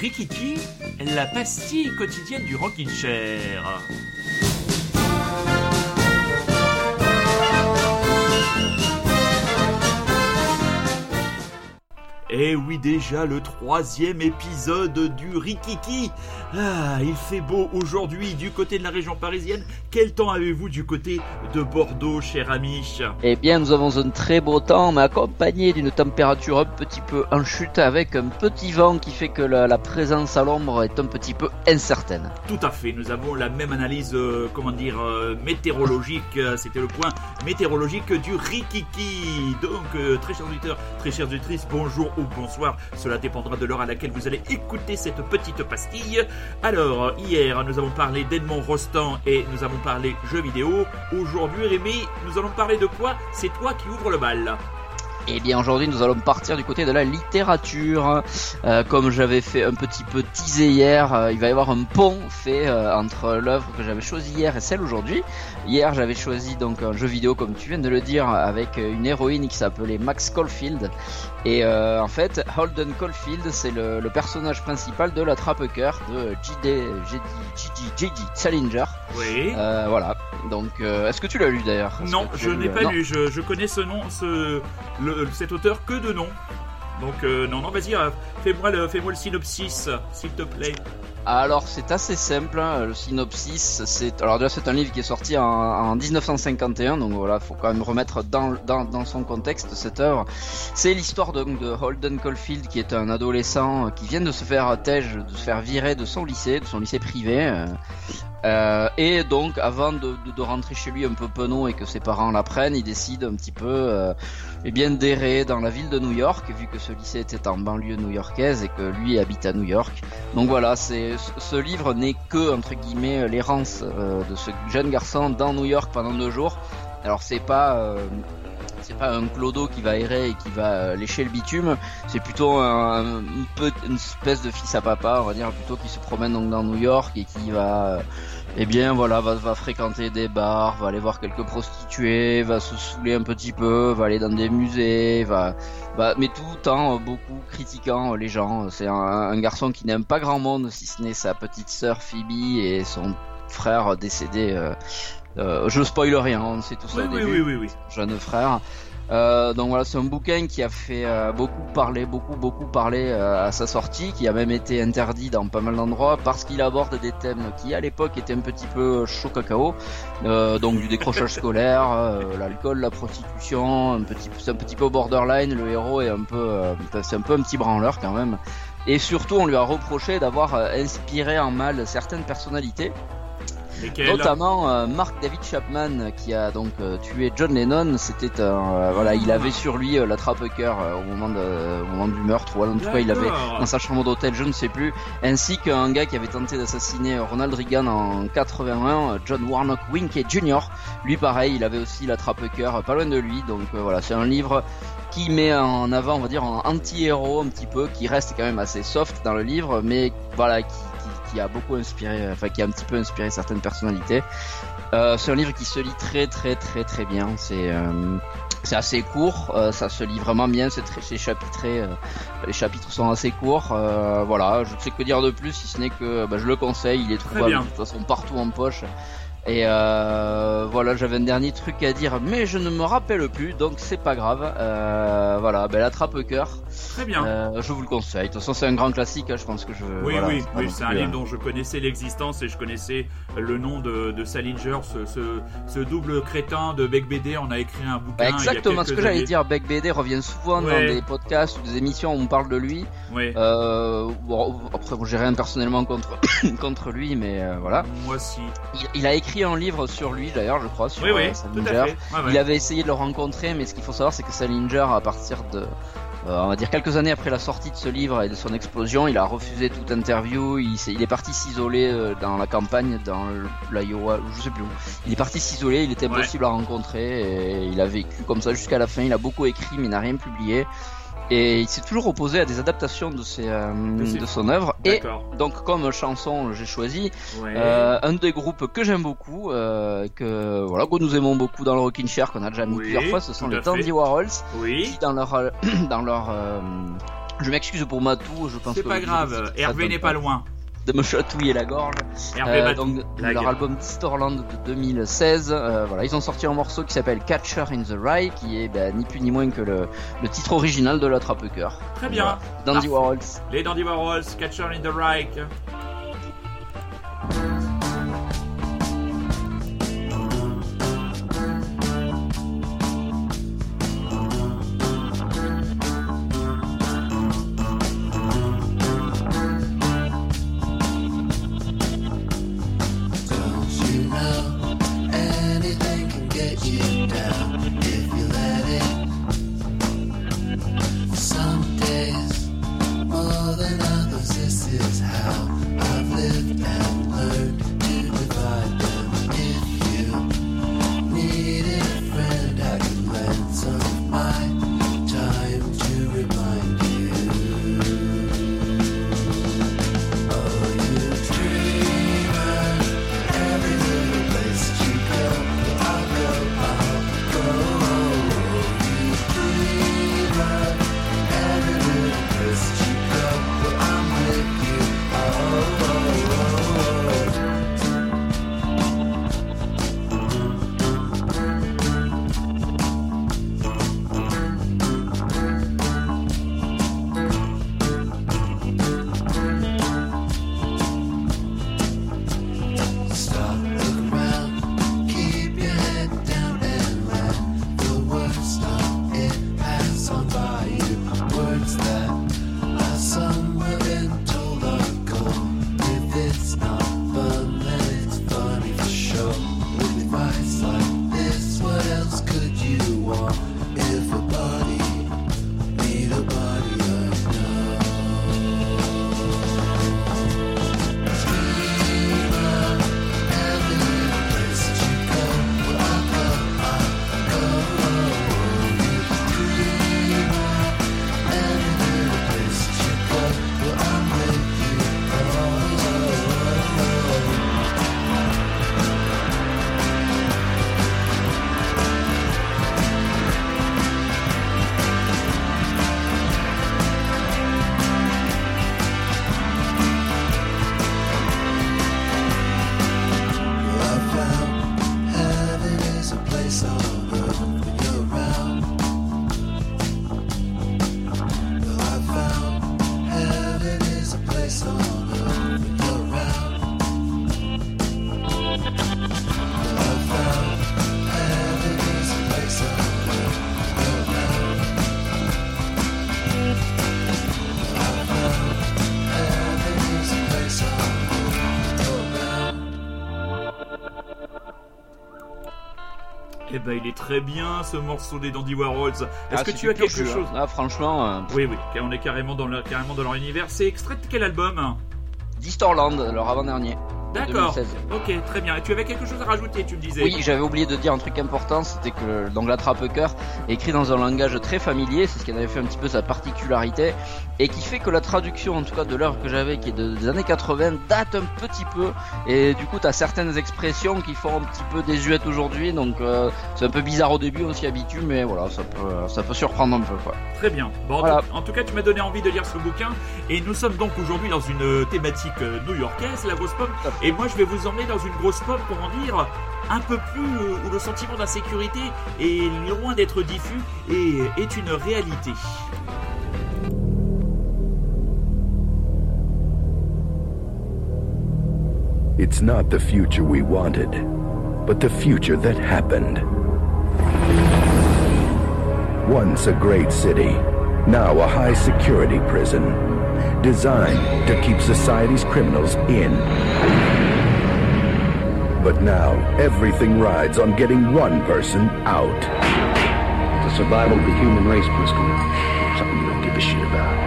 Rikiki, la pastille quotidienne du Rockin' Chair. Eh oui, déjà le troisième épisode du Rikiki. Ah, il fait beau aujourd'hui du côté de la région parisienne. Quel temps avez-vous du côté de Bordeaux, cher ami Eh bien, nous avons un très beau temps, mais accompagné d'une température un petit peu en chute, avec un petit vent qui fait que la, présence à l'ombre est un petit peu incertaine. Tout à fait, nous avons la même analyse, euh, comment dire, euh, météorologique. Euh, c'était le point météorologique du Rikiki. Donc, très chers auditeurs, très chères auditrices, bonjour bonsoir. Cela dépendra de l'heure à laquelle vous allez écouter cette petite pastille. Alors, hier, nous avons parlé d'Edmond Rostand et nous avons parlé jeux vidéo. Aujourd'hui, Rémi, nous allons parler de quoi? C'est toi qui ouvre le bal. Et eh bien aujourd'hui nous allons partir du côté de la littérature. Euh, comme j'avais fait un petit peu teaser hier, euh, il va y avoir un pont fait euh, entre l'œuvre que j'avais choisie hier et celle aujourd'hui. Hier j'avais choisi donc un jeu vidéo comme tu viens de le dire avec une héroïne qui s'appelait Max Caulfield. Et en fait Holden Caulfield c'est le, personnage principal de la trappe-cœur de J.D. J.D. Salinger. Oui. voilà. Donc est-ce que tu l'as lu d'ailleurs? Non, je n'ai pas lu. Je, je, connais ce nom, ce le, cet auteur que de nom. Donc euh, non, non, vas-y, euh, fais-moi le, fais le synopsis, s'il te plaît. Alors c'est assez simple, hein, le synopsis, c'est alors déjà c'est un livre qui est sorti en, 1951, donc voilà, faut quand même remettre dans, son contexte cette œuvre. C'est l'histoire de, de, Holden Caulfield qui est un adolescent qui vient de se faire de se faire virer de son lycée, de son lycée privé, euh, euh, et donc, avant de, rentrer chez lui un peu penaud et que ses parents l'apprennent, il décide un petit peu, euh, eh bien, d'errer dans la ville de New York, vu que ce lycée était en banlieue new-yorkaise et que lui habite à New York. Donc voilà, ce livre n'est que entre guillemets l'errance euh, de ce jeune garçon dans New York pendant deux jours. Alors c'est pas c'est pas un clodo qui va errer et qui va euh, lécher le bitume, c'est plutôt un, peu, une espèce de fils à papa, on va dire plutôt qui se promène donc dans New York et qui va, euh, eh bien voilà, va, fréquenter des bars, va aller voir quelques prostituées, va se saouler un petit peu, va aller dans des musées, mais tout en beaucoup critiquant les gens. C'est un, garçon qui n'aime pas grand monde si ce n'est sa petite sœur Phoebe et son frère décédé. Euh, euh, je spoil rien, on sait tout ça oui, oui, Oui, oui, Jeune frère. Euh, donc voilà, c'est un bouquin qui a fait euh, beaucoup parler, beaucoup beaucoup parler à sa sortie, qui a même été interdit dans pas mal d'endroits parce qu'il aborde des thèmes qui à l'époque étaient un petit peu chaud cacao, donc du décrochage scolaire, l'alcool, la prostitution, un petit, c'est un petit peu borderline. Le héros est un peu, c'est un peu un petit branleur quand même. Et surtout, on lui a reproché d'avoir inspiré en mal certaines personnalités. Notamment euh, Mark David Chapman qui a donc euh, tué John Lennon. C'était euh, voilà, il avait sur lui la trappe cœur au moment de, au moment du meurtre. Ou en tout cas, il avait dans sa chambre d'hôtel, je ne sais plus. Ainsi qu'un gars qui avait tenté d'assassiner Ronald Reagan en 81, John Warnock Winkey Jr. Lui, pareil, il avait aussi la trappe cœur pas loin de lui. Donc voilà, c'est un livre qui met en avant, on va dire, un anti-héros un petit peu, qui reste quand même assez soft dans le livre, mais voilà, qui qui a beaucoup inspiré, enfin qui a un petit peu inspiré certaines personnalités. Euh, c'est un livre qui se lit très très très très bien. C'est euh, c'est assez court, euh, ça se lit vraiment bien, c'est très chapitré, les chapitres sont assez courts. voilà, je ne sais que dire de plus si ce n'est que bah, je le conseille, il est trouvable de toute façon partout en poche. Et euh, voilà, j'avais un dernier truc à dire, mais je ne me rappelle plus, donc c'est pas grave. Euh, voilà, ben attrape cœur. Très bien. Euh, je vous le conseille. De toute façon, c'est un grand classique. Hein, je pense que je. Oui, oui, oui. C'est un livre dont je connaissais l'existence et je connaissais le nom de, de Salinger, ce, ce, double crétin de Beck BD. On a écrit un bouquin. exactement ce que j'allais dire. Beck BD revient souvent dans des podcasts ou des émissions où on parle de lui. Oui. Euh, bon, après, j'ai rien personnellement contre contre lui, mais euh, voilà. Moi aussi. Il, il a écrit écrit un livre sur lui d'ailleurs, je crois, sur oui, oui, Salinger. Il avait essayé de le rencontrer, mais ce qu'il faut savoir, c'est que Salinger, à partir de, euh, on va dire quelques années après la sortie de ce livre et de son explosion, il a refusé toute interview. Il, est, il est parti s'isoler euh, dans la campagne, dans l'Iowa, je sais plus où. Il est parti s'isoler. Il était impossible à rencontrer et il a vécu comme ça jusqu'à la fin. Il a beaucoup écrit, mais n'a rien publié. Et il s'est toujours opposé à des adaptations de, ses, euh, de, son œuvre. Et donc, comme chanson, j'ai choisi euh, un des groupes que j'aime beaucoup, euh, que voilà, que nous aimons beaucoup dans le Rockin' Chair, qu'on a déjà mis plusieurs fois. Ce sont les Dandy Warhols, qui dans leur dans leur Je m'excuse pour Matou, je pense C'est pas grave, Hervé n'est pas loin. De me chatouiller la gorge. Euh, donc leur album Distorland de 2016, euh, voilà, ils ont sorti un morceau qui s'appelle Catcher in the Rye, qui est ben, ni plus ni moins que le, le titre original de la Trappe Cœur. Très bien. Dandy Parfait. Warhols. Les Dandy Warhols, Catcher in the Rye. Ben, il est très bien ce morceau des Dandy Warhols. Est-ce Ah, que tu as quelque chose hein. Ah, franchement, euh, Oui, oui, on est carrément dans, leur, carrément dans leur univers. C'est extrait de quel album? Distorland, leur avant-dernier. D'accord. 2016. Ok, très bien. Et tu avais quelque chose à rajouter, tu me disais Oui, j'avais oublié de dire un truc important, c'était que donc la trappe cœur est écrit dans un langage très familier, c'est ce qui en avait fait un petit peu sa particularité, et qui fait que la traduction, en tout cas de l'heure que j'avais, qui est de- des années 80, date un petit peu, et du coup t'as certaines expressions qui font un petit peu désuètes aujourd'hui, donc euh, c'est un peu bizarre au début, on s'y habitue, mais voilà, ça peut, ça peut surprendre un peu quoi. Très bien. Bon, en Voilà. tout- en tout cas, tu m'as donné envie de lire ce bouquin. Et nous sommes donc aujourd'hui dans une thématique euh, new-yorkaise, la grosse pomme. Et moi, je vais vous emmener dans une grosse pomme, comment dire, un peu plus où le sentiment d'insécurité est loin d'être diffus et est une réalité. It's not the future we wanted, but the future that happened. Once a great city, now a high security prison, designed to keep society's criminals in. But now, everything rides on getting one person out. The survival of the human race, Briscoe. Something you don't give a shit about.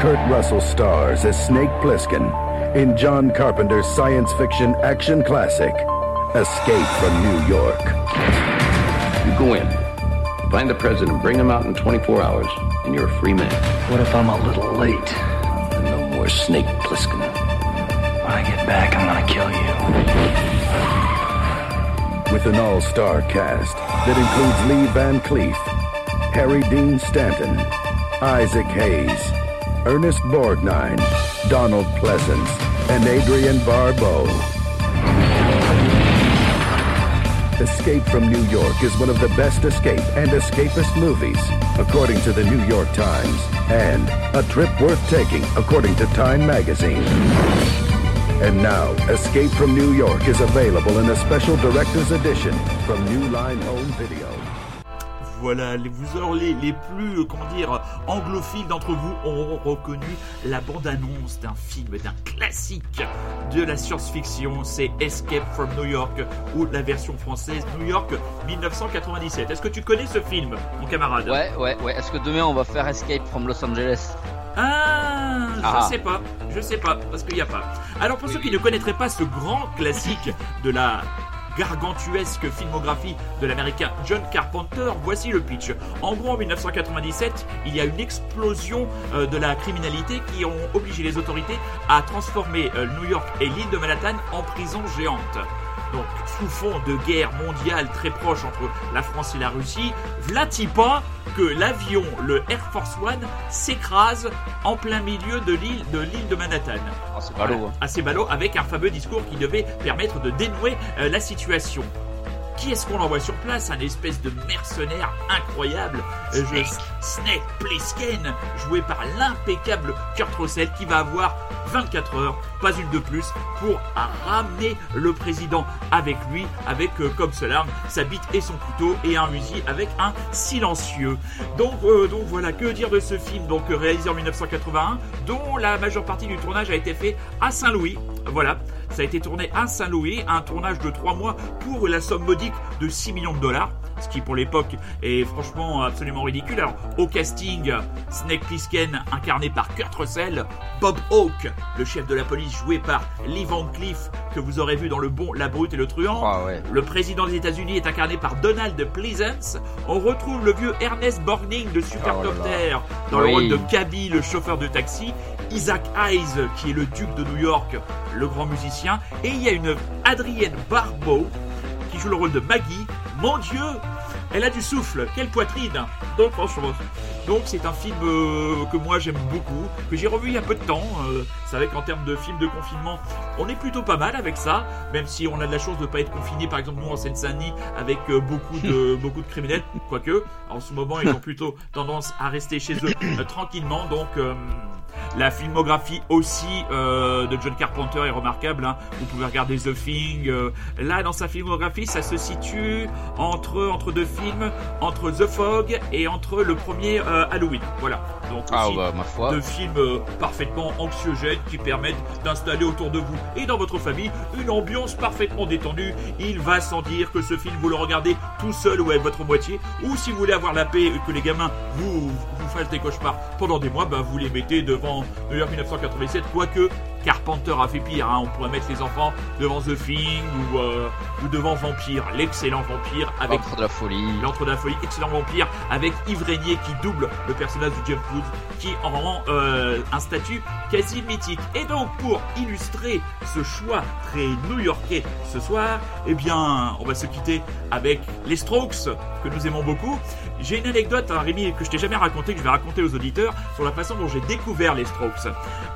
Kurt Russell stars as Snake Plissken in John Carpenter's science fiction action classic, Escape from New York. You go in, find the president, bring him out in 24 hours, and you're a free man. What if I'm a little late? And no more Snake Plissken. When I get back, I'm gonna kill you. with an all-star cast that includes Lee Van Cleef, Harry Dean Stanton, Isaac Hayes, Ernest Borgnine, Donald Pleasance, and Adrian Barbeau. Escape from New York is one of the best escape and escapist movies, according to the New York Times, and a trip worth taking, according to Time magazine. And now, Escape from New York is available in a special director's edition from New Line Home Video. Voilà, les- vous les, les plus, euh, comment dire, anglophiles d'entre vous auront reconnu la bande-annonce d'un film, d'un classique de la science-fiction, c'est Escape from New York, ou la version française New York 1997. Est-ce que tu connais ce film, mon camarade? Ouais, ouais, ouais. Est-ce que demain on va faire Escape from Los Angeles? Ah, Ah. je sais pas, je sais pas, parce qu'il n'y a pas. Alors pour ceux qui ne connaîtraient pas ce grand classique de la gargantuesque filmographie de l'américain John Carpenter, voici le pitch. En gros, en 1997, il y a une explosion euh, de la criminalité qui ont obligé les autorités à transformer euh, New York et l'île de Manhattan en prison géante. Donc, sous fond de guerre mondiale très proche entre la France et la Russie, v'là-t-il pas que l'avion, le Air Force One, s'écrase en plein milieu de l'île de l'île de Manhattan. Ah, c'est ballot. hein. Assez ballot, avec un fameux discours qui devait permettre de dénouer euh, la situation. Qui est-ce qu'on envoie sur place? Un espèce de mercenaire incroyable, euh, je- Snake Plissken, joué par l'impeccable Kurt Russell, qui va avoir 24 heures, pas une de plus, pour ramener le président avec lui, avec euh, comme seule arme sa bite et son couteau et un fusil avec un silencieux. Donc, euh, donc voilà, que dire de ce film, donc réalisé en 1981, dont la majeure partie du tournage a été fait à Saint-Louis. Voilà, ça a été tourné à Saint-Louis, un tournage de 3 mois pour la somme modique de 6 millions de dollars, ce qui pour l'époque est franchement absolument ridicule. Alors au casting, Snake Plissken incarné par Kurt Russell, Bob Hawke, le chef de la police joué par Lee Van Cleef que vous aurez vu dans Le Bon, la Brute et le Truand. Ah ouais. Le président des États-Unis est incarné par Donald Pleasance. On retrouve le vieux Ernest Borgnine de Supercopter dans le rôle de Cabby, le chauffeur de taxi. Isaac Hayes, qui est le duc de New York, le grand musicien. Et il y a une Adrienne Barbeau qui joue le rôle de Maggie. Mon Dieu, elle a du souffle, quelle poitrine Donc franchement, donc c'est un film euh, que moi j'aime beaucoup, que j'ai revu il y a peu de temps. Euh, c'est vrai qu'en termes de film de confinement, on est plutôt pas mal avec ça, même si on a de la chance de pas être confiné, par exemple nous en Seine-Saint-Denis, avec euh, beaucoup de beaucoup de criminels, quoique en ce moment ils ont plutôt tendance à rester chez eux tranquillement. Donc la filmographie aussi de John Carpenter est remarquable. hein. Vous pouvez regarder The Thing. là, dans sa filmographie, ça se situe entre entre deux films, entre The Fog et entre le premier Halloween. Voilà. Donc Ah aussi bah ma foi. de films euh, parfaitement anxiogènes qui permettent d'installer autour de vous et dans votre famille une ambiance parfaitement détendue. Il va sans dire que ce film, vous le regardez tout seul ou avec votre moitié, ou si vous voulez avoir la paix et que les gamins vous, vous fassent des cauchemars pendant des mois, ben vous les mettez devant New York 1987, quoique Carpenter a fait pire, hein. on pourrait mettre les enfants devant The Thing ou, euh, ou devant Vampire, l'excellent Vampire avec L'entre de la folie. L'entre de la folie, excellent vampire, avec Yves Régnier qui double le personnage de Jeff Woods, qui en rend euh, un statut quasi mythique. Et donc, pour illustrer ce choix très new-yorkais ce soir, eh bien, on va se quitter avec les Strokes, que nous aimons beaucoup. J'ai une anecdote, hein, Rémi, que je t'ai jamais raconté, que je vais raconter aux auditeurs, sur la façon dont j'ai découvert les Strokes.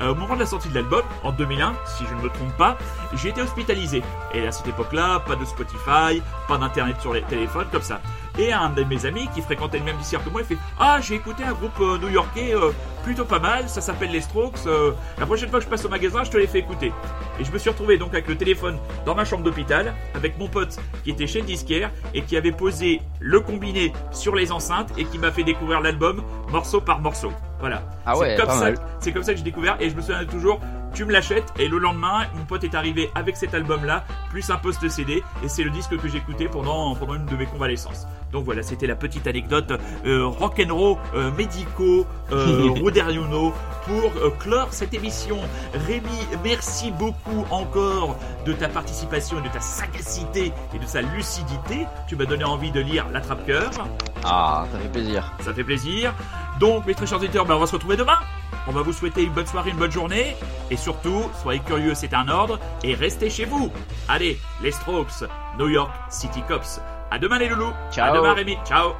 Euh, au moment de la sortie de l'album, en 2001, si je ne me trompe pas, j'ai été hospitalisé. Et à cette époque-là, pas de Spotify, pas d'internet sur les téléphones, comme ça. Et un de mes amis qui fréquentait le même disque que moi, il fait Ah, j'ai écouté un groupe euh, new-yorkais euh, plutôt pas mal, ça s'appelle les Strokes. euh, la prochaine fois que je passe au magasin, je te les fais écouter. Et je me suis retrouvé donc avec le téléphone dans ma chambre d'hôpital, avec mon pote qui était chez le disquaire et qui avait posé le combiné sur les enceintes et qui m'a fait découvrir l'album morceau par morceau. Voilà. Ah ouais, c'est comme ça, mal. c'est comme ça que j'ai découvert et je me souviens toujours. Tu me l'achètes et le lendemain, mon pote est arrivé avec cet album-là, plus un poste CD, et c'est le disque que j'écoutais pendant, pendant une de mes convalescences. Donc voilà, c'était la petite anecdote euh, rock'n'roll, euh, médicaux, euh, pour euh, clore cette émission. Rémi, merci beaucoup encore de ta participation et de ta sagacité et de sa lucidité. Tu m'as donné envie de lire L'attrape-cœur. Ah, ça fait plaisir. Ça fait plaisir. Donc, mes très chers auditeurs, ben, on va se retrouver demain. On va vous souhaiter une bonne soirée, une bonne journée. Et surtout, soyez curieux, c'est un ordre. Et restez chez vous. Allez, les Strokes, New York City Cops. À demain les loulous. Ciao. À demain Rémi. Ciao.